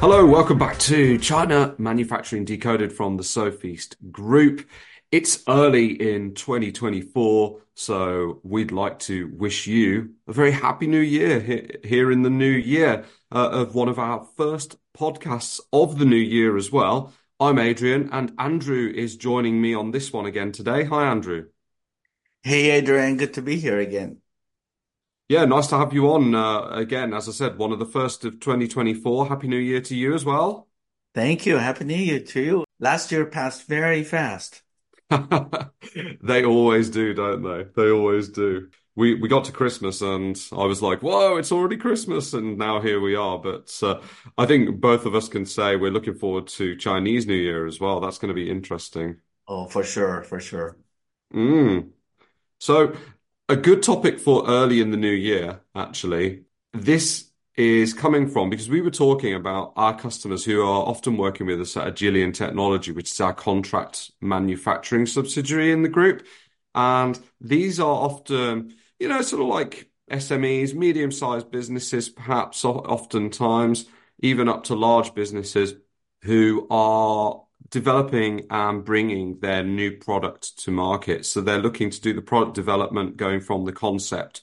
Hello, welcome back to China Manufacturing Decoded from the Sofeast Group. It's early in 2024, so we'd like to wish you a very happy new year here in the new year uh, of one of our first podcasts of the new year as well. I'm Adrian, and Andrew is joining me on this one again today. Hi, Andrew. Hey, Adrian, good to be here again. Yeah, nice to have you on uh, again. As I said, one of the first of 2024. Happy New Year to you as well. Thank you. Happy New Year to you. Last year passed very fast. They always do, don't they? They always do. We we got to Christmas and I was like, "Whoa, it's already Christmas!" And now here we are. But uh, I think both of us can say we're looking forward to Chinese New Year as well. That's going to be interesting. Oh, for sure, for sure. Mm. So a good topic for early in the new year, actually. This is coming from because we were talking about our customers who are often working with us at Agilian Technology, which is our contract manufacturing subsidiary in the group. And these are often, you know, sort of like SMEs, medium-sized businesses, perhaps oftentimes even up to large businesses who are developing and bringing their new product to market. So they're looking to do the product development, going from the concept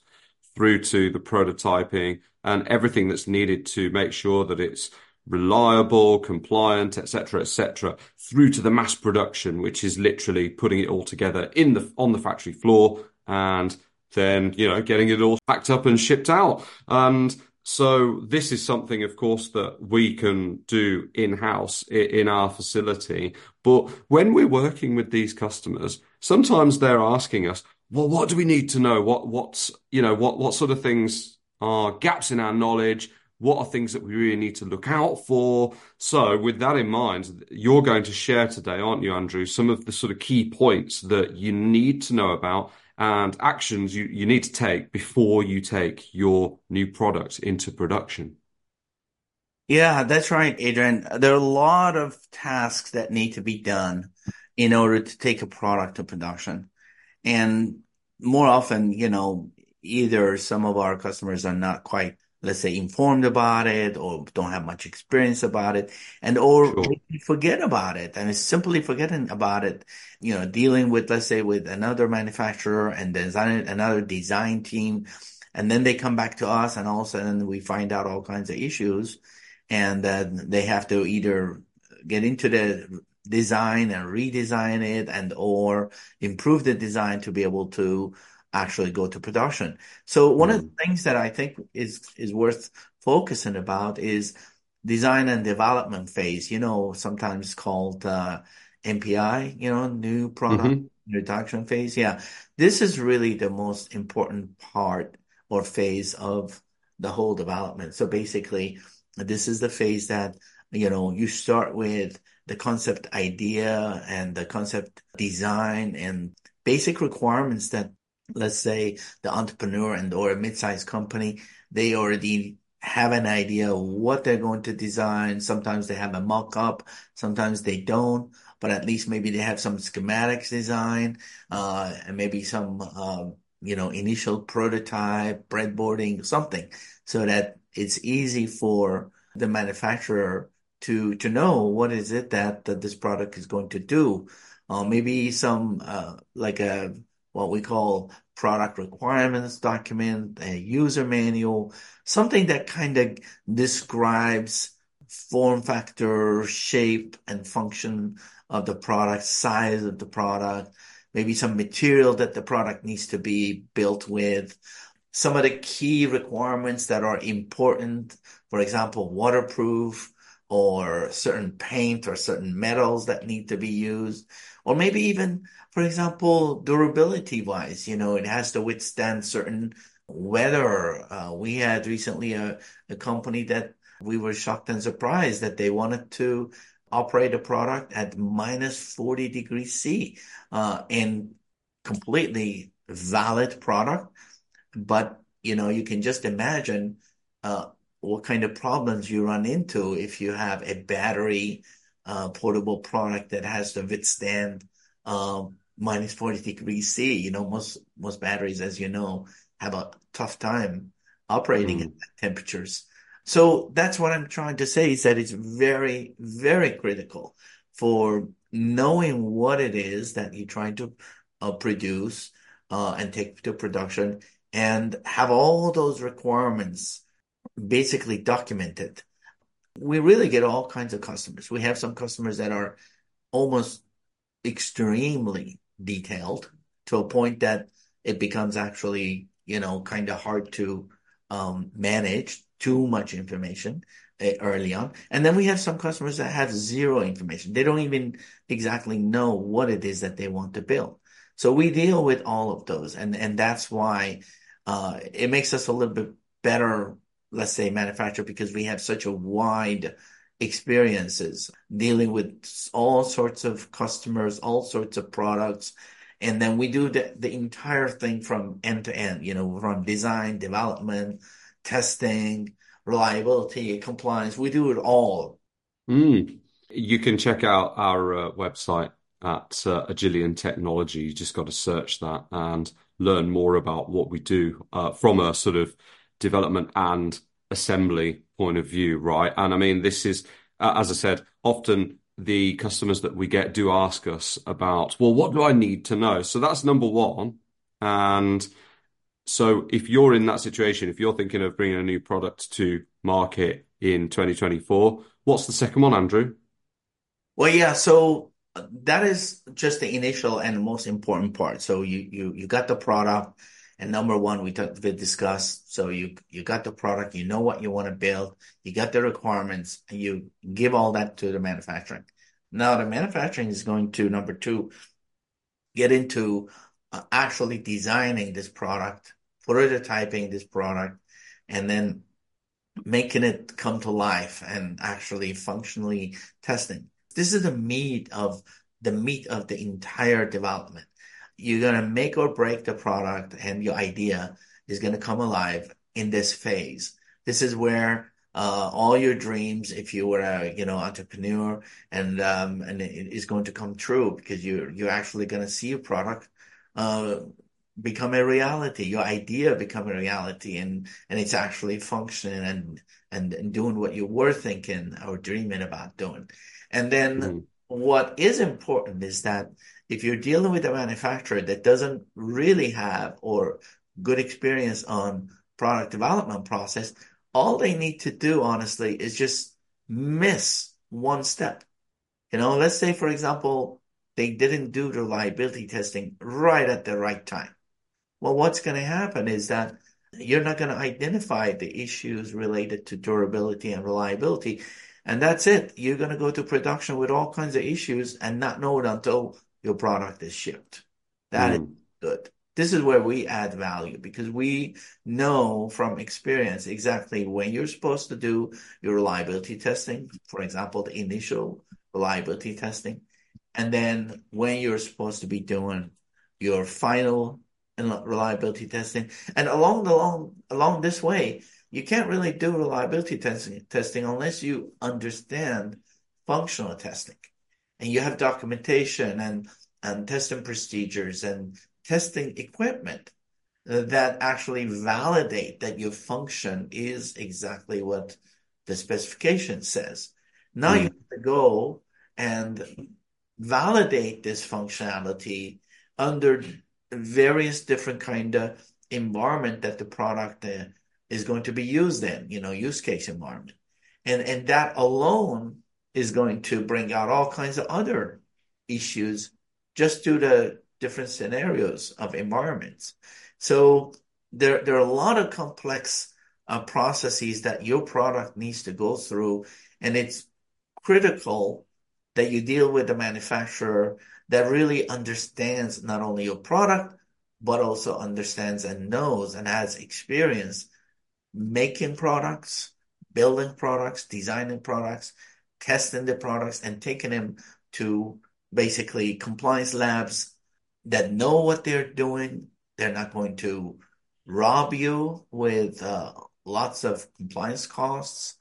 through to the prototyping and everything that's needed to make sure that it's reliable, compliant, etc., etc., through to the mass production, which is literally putting it all together in the on the factory floor and then you know getting it all packed up and shipped out. And so this is something, of course, that we can do in-house in our facility. But when we're working with these customers, sometimes they're asking us, well, what do we need to know? What, what's, you know, what, what sort of things are gaps in our knowledge? What are things that we really need to look out for? So with that in mind, you're going to share today, aren't you, Andrew, some of the sort of key points that you need to know about and actions you, you need to take before you take your new product into production. Yeah, that's right, Adrian. There are a lot of tasks that need to be done in order to take a product to production. And more often, you know, either some of our customers are not quite let's say informed about it or don't have much experience about it and or Sure. forget about it and simply forgetting about it you know dealing with let's say with another manufacturer and design another design team and then they come back to us and all of a sudden we find out all kinds of issues and then they have to either get into the design and redesign it and or improve the design to be able to actually go to production. So one of the Mm. things that I think is is worth focusing about is design and development phase. You know, sometimes called uh, NPI. You know, new product hmm introduction phase. Yeah, this is really the most important part or phase of the whole development. So basically, this is the phase that you know you start with the concept idea and the concept design and basic requirements that let's say the entrepreneur and or a mid-sized company, they already have an idea what they're going to design. Sometimes they have a mock-up, sometimes they don't, but at least maybe they have some schematics design, uh, and maybe some, uh, you know, initial prototype, breadboarding, something, so that it's easy for the manufacturer to to know what is it that, that this product is going to do. Uh, maybe some uh, like a what we call product requirements document, a user manual, something that kind of describes form factor, shape, and function of the product, size of the product, maybe some material that the product needs to be built with, some of the key requirements that are important, for example, waterproof or certain paint or certain metals that need to be used, or maybe even for example, durability wise, you know, it has to withstand certain weather. Uh, we had recently a, a company that we were shocked and surprised that they wanted to operate a product at minus 40 degrees C, uh, completely valid product. But, you know, you can just imagine, uh, what kind of problems you run into if you have a battery, uh, portable product that has to withstand, um, minus 40 degrees C. You know, most most batteries, as you know, have a tough time operating at Mm. temperatures. So that's what I'm trying to say is that it's very, very critical for knowing what it is that you're trying to uh, produce uh, and take to production and have all those requirements basically documented. We really get all kinds of customers. We have some customers that are almost extremely detailed to a point that it becomes actually, you know, kind of hard to um, manage too much information uh, early on. And then we have some customers that have zero information. They don't even exactly know what it is that they want to build. So we deal with all of those. And, and that's why uh, it makes us a little bit better, let's say, manufacturer because we have such a wide experiences dealing with all sorts of customers, all sorts of products. And then we do the, the entire thing from end to end, you know, from design, development, testing, reliability, compliance. We do it all. Mm. You can check out our uh, website at uh, Agilian Technology. You just got to search that and learn more about what we do uh, from a sort of development and assembly point of view, right? And I mean, this is, uh, as I said, often the customers that we get do ask us about, well, what do I need to know? So that's number one. And so if you're in that situation, if you're thinking of bringing a new product to market in 2024, what's the second one, Andrew? Well, yeah. So that is just the initial and most important part. So you you you got the product, and number one, we talked we discussed. So you you got the product, you know what you want to build, you got the requirements, and you give all that to the manufacturing. Now the manufacturing is going to number two, get into uh, actually designing this product, prototyping this product, and then making it come to life and actually functionally testing. This is the meat of the meat of the entire development. You're going to make or break the product and your idea is going to come alive in this phase. This is where uh, all your dreams, if you were a you know entrepreneur, and um, and it is going to come true because you you're actually going to see your product uh, become a reality, your idea become a reality, and and it's actually functioning and and, and doing what you were thinking or dreaming about doing. And then mm-hmm. What is important is that if you're dealing with a manufacturer that doesn't really have or good experience on product development process, all they need to do, honestly, is just miss one step. You know, let's say, for example, they didn't do the reliability testing right at the right time. Well, what's going to happen is that you're not going to identify the issues related to durability and reliability. And that's it. You're going to go to production with all kinds of issues and not know it until your product is shipped. That mm. is good. This is where we add value because we know from experience exactly when you're supposed to do your reliability testing, for example, the initial reliability testing, and then when you're supposed to be doing your final reliability testing. And along the long along this way, you can't really do reliability testing, testing unless you understand functional testing and you have documentation and, and testing procedures and testing equipment that actually validate that your function is exactly what the specification says. Now mm. you have to go and validate this functionality under various different kind of environment that the product uh, is going to be used in, you know, use case environment. And, and that alone is going to bring out all kinds of other issues just due to different scenarios of environments. So there, there are a lot of complex uh, processes that your product needs to go through. And it's critical that you deal with a manufacturer that really understands not only your product, but also understands and knows and has experience making products, building products, designing products, testing the products, and taking them to basically compliance labs that know what they're doing. They're not going to rob you with uh, lots of compliance costs,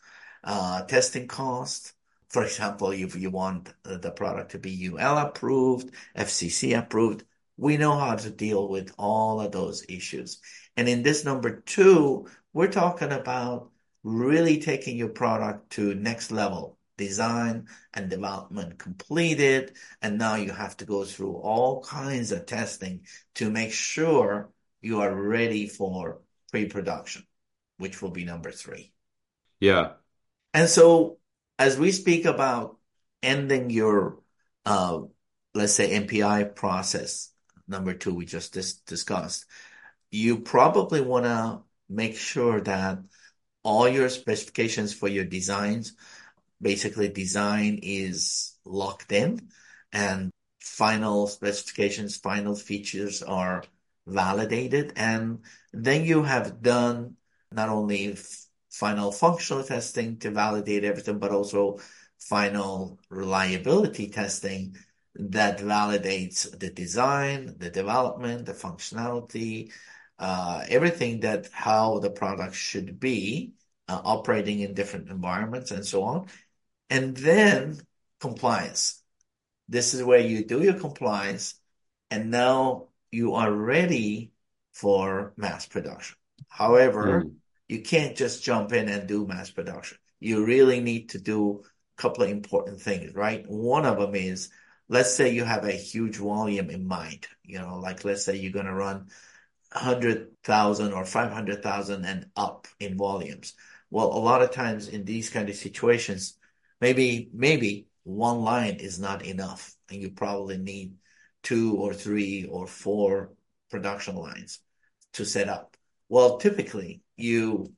uh, testing costs. For example, if you want the product to be UL approved, FCC approved, we know how to deal with all of those issues. And in this number two, we're talking about really taking your product to next level, design and development completed, and now you have to go through all kinds of testing to make sure you are ready for pre-production, which will be number three. Yeah. And so as we speak about ending your, uh, let's say NPI process, number two we just dis discussed, you probably want to make sure that all your specifications for your designs, basically design is locked in and final specifications, final features are validated. And then you have done not only final functional testing to validate everything, but also final reliability testing that validates the design, the development, the functionality, uh, everything that how the product should be uh, operating in different environments and so on. And then compliance. This is where you do your compliance and now you are ready for mass production. However, mm. you can't just jump in and do mass production. You really need to do a couple of important things, right? One of them is, let's say you have a huge volume in mind, you know, like let's say you're going to run 100,000 or 500,000 and up in volumes. Well, a lot of times in these kind of situations, maybe, maybe one line is not enough and you probably need two or three or four production lines to set up. Well, typically you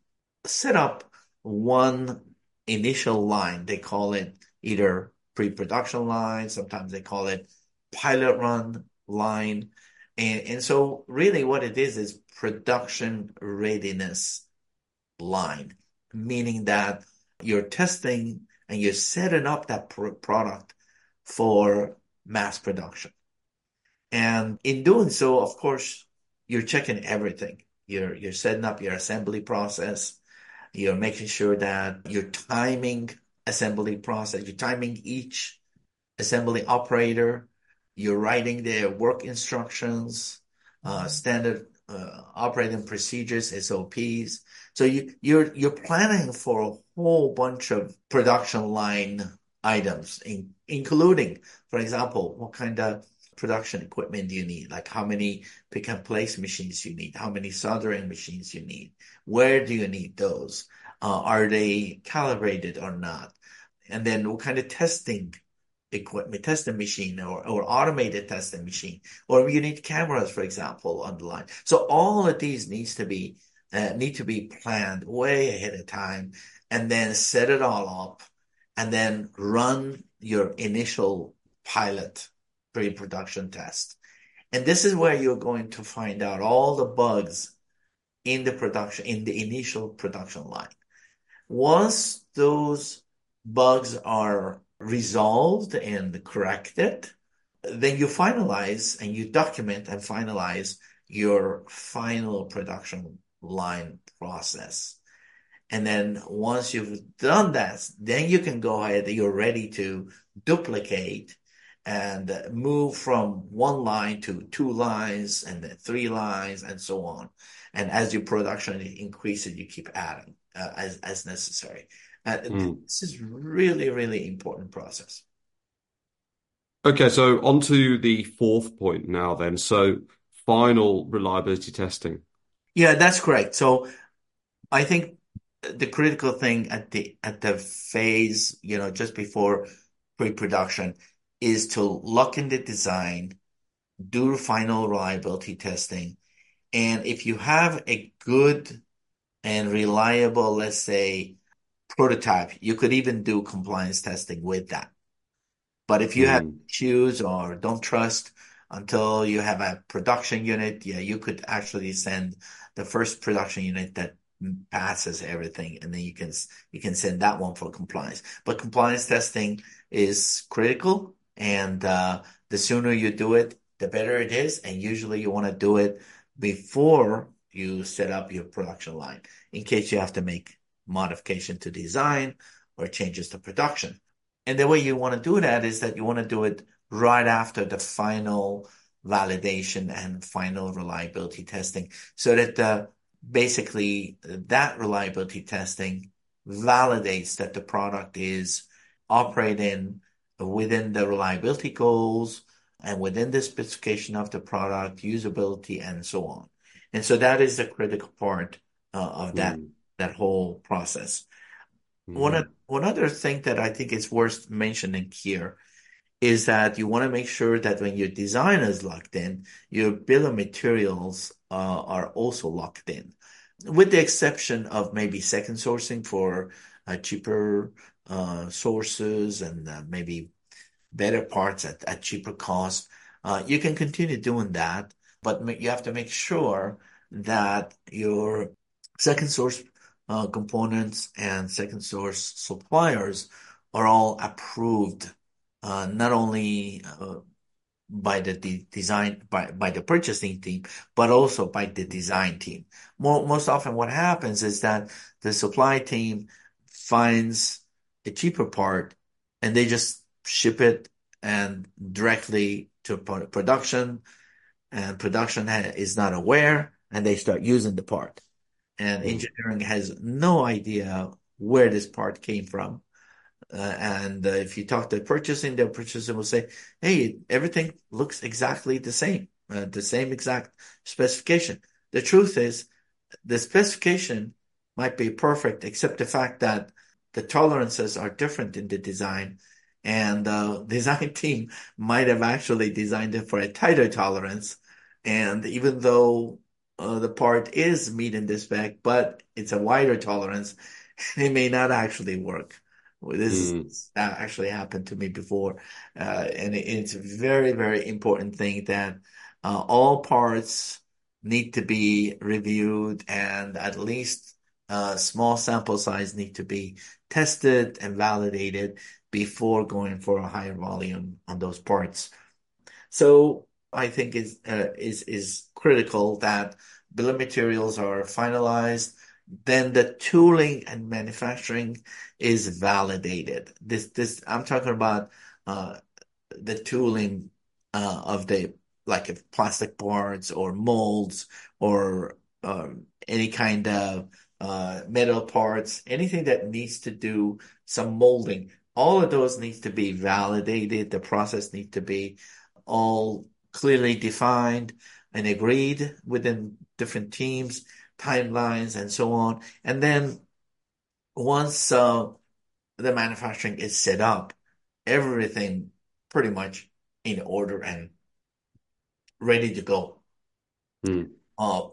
set up one initial line. They call it either pre-production line. Sometimes they call it pilot run line. And, so really what it is is production readiness line, meaning that you're testing and you're setting up that pr product for mass production. And in doing so, of course, you're checking everything. You're, you're setting up your assembly process. You're making sure that you're timing assembly process. You're timing each assembly operator you're writing their work instructions, uh, standard uh, operating procedures, SOPs. So you, you're you're planning for a whole bunch of production line items, in, including, for example, what kind of production equipment do you need? Like how many pick and place machines you need? How many soldering machines you need? Where do you need those? Uh, are they calibrated or not? And then what kind of testing equipment, testing machine or, or automated testing machine, or you need cameras, for example, on the line. So all of these needs to be, uh, need to be planned way ahead of time and then set it all up and then run your initial pilot pre-production test. And this is where you're going to find out all the bugs in the production, in the initial production line. Once those bugs are resolved and corrected, then you finalize and you document and finalize your final production line process. And then once you've done that, then you can go ahead, you're ready to duplicate and move from one line to two lines and then three lines and so on. And as your production increases, you keep adding uh, as, as necessary. Uh, mm. This is really, really important process. Okay, so on to the fourth point now then. So final reliability testing. Yeah, that's correct. So I think the critical thing at the at the phase, you know, just before pre-production is to lock in the design, do final reliability testing, and if you have a good and reliable, let's say, prototype. You could even do compliance testing with that. But if you mm. have hmm. issues or don't trust until you have a production unit, yeah, you could actually send the first production unit that passes everything and then you can you can send that one for compliance but compliance testing is critical and uh, the sooner you do it the better it is and usually you want to do it before you set up your production line in case you have to make modification to design or changes to production. And the way you want to do that is that you want to do it right after the final validation and final reliability testing so that uh, basically that reliability testing validates that the product is operating within the reliability goals and within the specification of the product, usability, and so on. And so that is the critical part uh, of that mm. That whole process. Mm. One one other thing that I think is worth mentioning here is that you want to make sure that when your design is locked in, your bill of materials uh, are also locked in, with the exception of maybe second sourcing for uh, cheaper uh, sources and uh, maybe better parts at, at cheaper cost. Uh, you can continue doing that, but you have to make sure that your second source components and second source suppliers are all approved, uh, not only uh, by the de design by by the purchasing team, but also by the design team. Most often, what happens is that the supply team finds a cheaper part and they just ship it and directly to production, and production is not aware, and they start using the part. And mm. engineering has no idea where this part came from. Uh, and uh, if you talk to purchasing, the purchasing will say, "Hey, everything looks exactly the same, uh, the same exact specification." The truth is, the specification might be perfect, except the fact that the tolerances are different in the design, and the design team might have actually designed it for a tighter tolerance. And even though uh, the part is meeting the spec, but it's a wider tolerance, it may not actually work. This mm. actually happened to me before, uh, and it's a very, very important thing that uh, all parts need to be reviewed, and at least a uh, small sample size need to be tested and validated before going for a higher volume on those parts. So I think is uh, is is critical that bill of materials are finalized. Then the tooling and manufacturing is validated. This this I'm talking about uh, the tooling uh, of the like if plastic parts or molds or um, any kind of uh, metal parts, anything that needs to do some molding all of those needs to be validated. The process needs to be all clearly defined and agreed within different teams, timelines, and so on. And then once uh, the manufacturing is set up, everything pretty much in order and ready to go. Mm. Uh,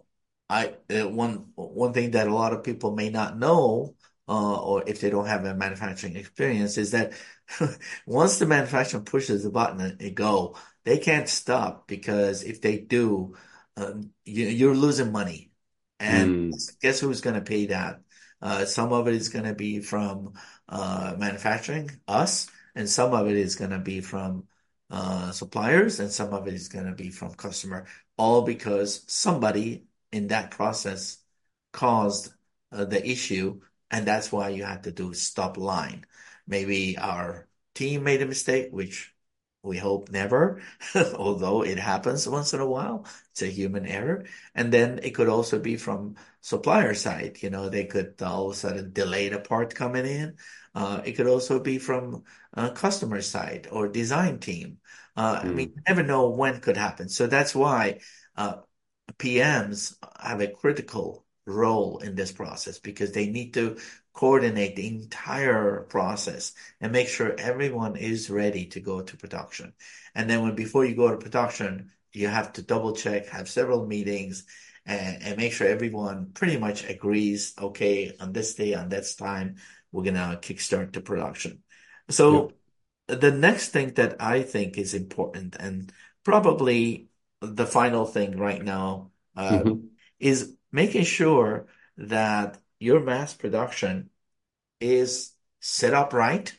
I uh, one one thing that a lot of people may not know uh, or if they don't have a manufacturing experience, is that once the manufacturer pushes the button and it go, they can't stop because if they do, um, you, are losing money. And mm. guess who's going to pay that? Uh, some of it is going to be from uh, manufacturing, us, and some of it is going to be from uh, suppliers, and some of it is going to be from customer, all because somebody in that process caused uh, the issue and that's why you have to do stop line. Maybe our team made a mistake, which we hope never, although it happens once in a while. It's a human error. And then it could also be from supplier side. You know, they could all of a sudden delay the part coming in. Uh, it could also be from uh, customer side or design team. Uh, mm. I mean, hmm. you never know when could happen. So that's why uh, PMs have a critical role in this process because they need to coordinate the entire process and make sure everyone is ready to go to production. And then when before you go to production, you have to double check, have several meetings and, and make sure everyone pretty much agrees, okay, on this day, on this time, we're going to kickstart the production. So yep. the next thing that I think is important and probably the final thing right now uh, mm-hmm. Is making sure that your mass production is set up right.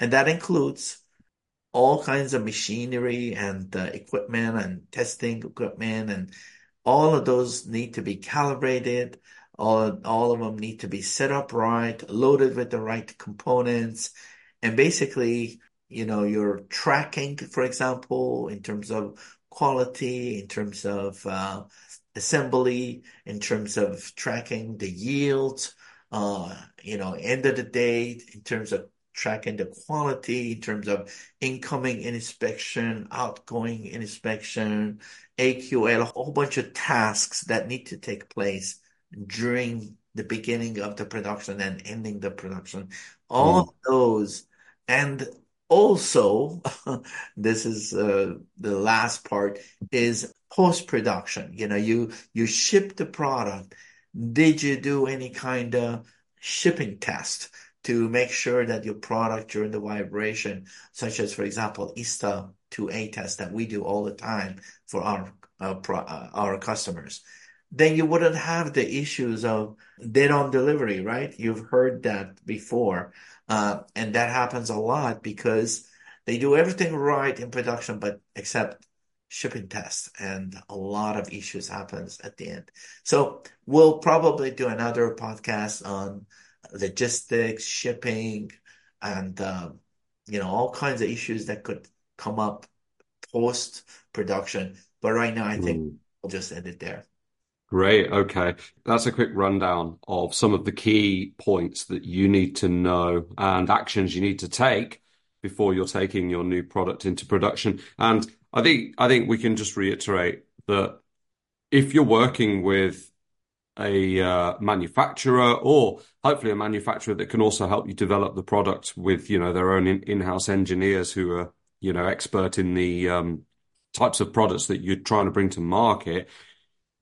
And that includes all kinds of machinery and uh, equipment and testing equipment and all of those need to be calibrated. All, all of them need to be set up right, loaded with the right components. And basically, you know, your tracking, for example, in terms of quality, in terms of uh, assembly, in terms of tracking the yields, uh, you know, end of the day, in terms of tracking the quality, in terms of incoming inspection, outgoing inspection, AQL, a whole bunch of tasks that need to take place during the beginning of the production and ending the production. All Mm. those. And also, this is uh, the last part is post-production. You know, you you ship the product. Did you do any kind of shipping test to make sure that your product during the vibration, such as, for example, ISTA 2A test that we do all the time for our uh, pro, uh, our customers, then you wouldn't have the issues of dead on delivery, right? You've heard that before. Uh, and that happens a lot because they do everything right in production, but except shipping tests and a lot of issues happens at the end. So we'll probably do another podcast on logistics, shipping, and uh, you know all kinds of issues that could come up post production. But right now, I think Mm. we'll just end it there. Great. Okay. That's a quick rundown of some of the key points that you need to know and actions you need to take before you're taking your new product into production. And I think I think we can just reiterate that if you're working with a uh, manufacturer or hopefully a manufacturer that can also help you develop the product with, you know, their own in in-house engineers who are, you know, expert in the um, types of products that you're trying to bring to market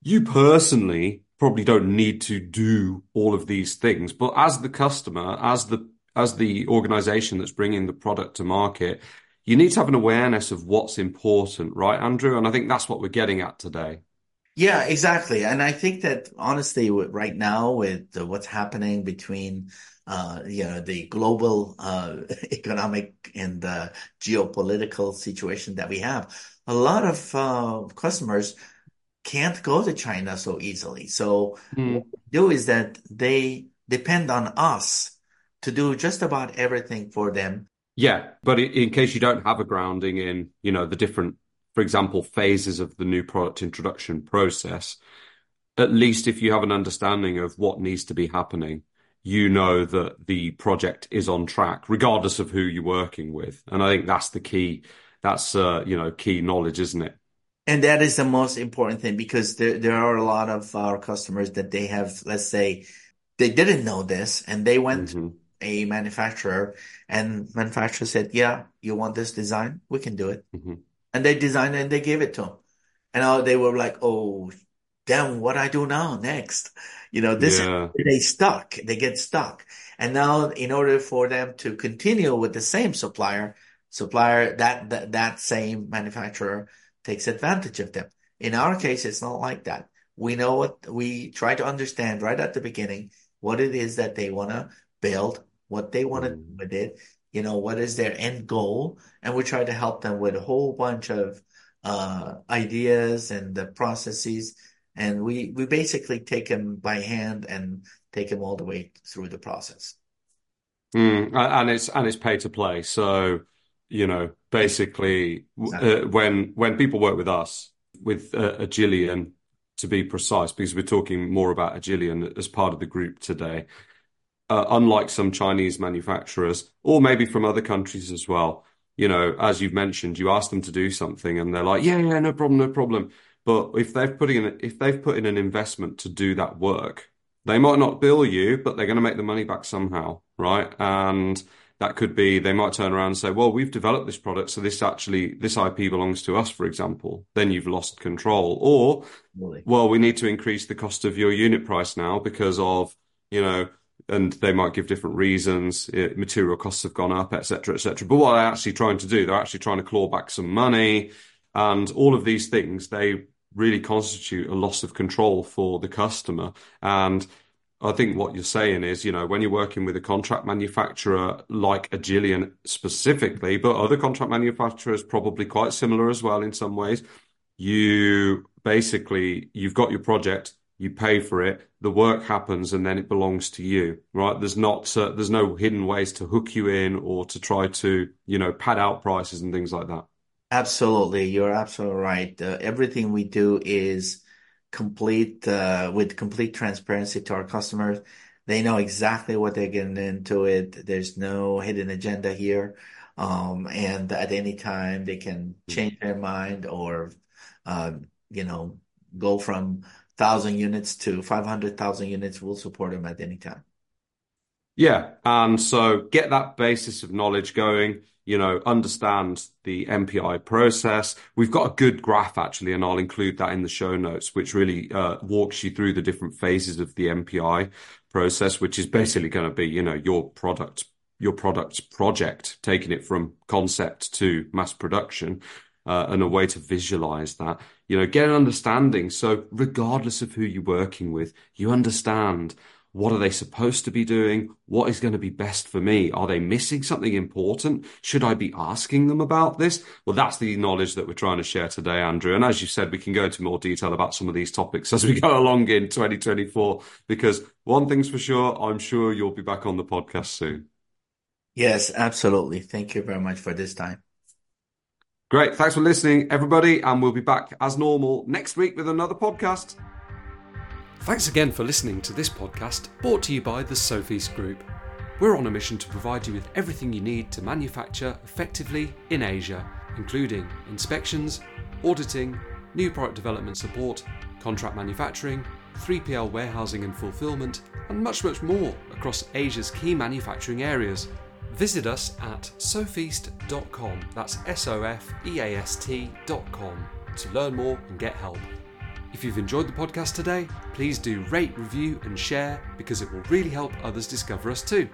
you personally probably don't need to do all of these things, but as the customer, as the as the organization that's bringing the product to market, you need to have an awareness of what's important, right, Andrew? And I think that's what we're getting at today. Yeah, exactly. And I think that honestly, right now with what's happening between, uh, you know, the global uh, economic and uh, geopolitical situation that we have, a lot of uh, customers can't go to China so easily. So what Mm. we do is that they depend on us to do just about everything for them. Yeah, but in, case you don't have a grounding in, you know, the different, for example, phases of the new product introduction process, at least if you have an understanding of what needs to be happening, you know that the project is on track, regardless of who you're working with. And I think that's the key. That's uh, you know, key knowledge, isn't it? And that is the most important thing because there, there are a lot of our customers that they have, let's say, they didn't know this and they went to hmm a manufacturer and manufacturer said, yeah, you want this design? We can do it. hmm And they designed it and they gave it to them. And now they were like, oh, damn, what I do now next? You know, this Yeah. they stuck, they get stuck. And now in order for them to continue with the same supplier, supplier that that, that same manufacturer takes advantage of them. In our case, it's not like that. We know what we try to understand right at the beginning what it is that they want to build, what they want to do Mm. with it, you know, what is their end goal, and we try to help them with a whole bunch of uh, ideas and the processes. And we, we basically take them by hand and take them all the way through the process. Mm. And it's and it's pay to play. So, you know, basically, Exactly. uh, when when people work with us, with uh, Agilian, to be precise, because we're talking more about Agilian as part of the group today. Uh, unlike some Chinese manufacturers, or maybe from other countries as well. You know, as you've mentioned, you ask them to do something and they're like, yeah, yeah, no problem, no problem. But if they've put in, if they've put in an investment to do that work, they might not bill you, but they're going to make the money back somehow, right? And that could be, they might turn around and say, well, we've developed this product, so this actually, this IP belongs to us, for example. Then you've lost control. Or, Really. well, we need to increase the cost of your unit price now because of, you know, and they might give different reasons. eh, material costs have gone up, etc., etc. But what they're actually trying to do, they're actually trying to claw back some money, and all of these things, they really constitute a loss of control for the customer. And I think what you're saying is, you know, when you're working with a contract manufacturer like Agilian specifically, but other contract manufacturers probably quite similar as well in some ways, you basically you've got your project, you pay for it, the work happens, and then it belongs to you, right? There's not uh, there's no hidden ways to hook you in or to try to, you know, pad out prices and things like that. Absolutely. You're absolutely right. Uh, everything we do is complete, uh, with complete transparency to our customers. They know exactly what they're getting into it. There's no hidden agenda here. Um, and at any time they can change their mind or, uh, you know, go from thousand units to 500,000 units. We'll support them at any time. Yeah. And so get that basis of knowledge going, you know, understand the NPI process. We've got a good graph actually, and I'll include that in the show notes, which really uh, walks you through the different phases of the NPI process, which is basically going to be, you know, your product, your product project, taking it from concept to mass production. Uh, and a way to visualize that, you know, get an understanding. So regardless of who you're working with, you understand what are they supposed to be doing? What is going to be best for me? Are they missing something important? Should I be asking them about this? Well, that's the knowledge that we're trying to share today, Andrew. And as you said, we can go into more detail about some of these topics as we go along in 2024, because one thing's for sure, I'm sure you'll be back on the podcast soon. Yes, absolutely. Thank you very much for this time. Great. Thanks for listening, everybody. And we'll be back as normal next week with another podcast. Thanks again for listening to this podcast brought to you by the Sofeast Group. We're on a mission to provide you with everything you need to manufacture effectively in Asia, including inspections, auditing, new product development support, contract manufacturing, 3PL warehousing and fulfillment, and much, much more across Asia's key manufacturing areas. Visit us at sofeast.com, that's S O F E A S T.com, to learn more and get help. If you've enjoyed the podcast today, please do rate, review, and share because it will really help others discover us too.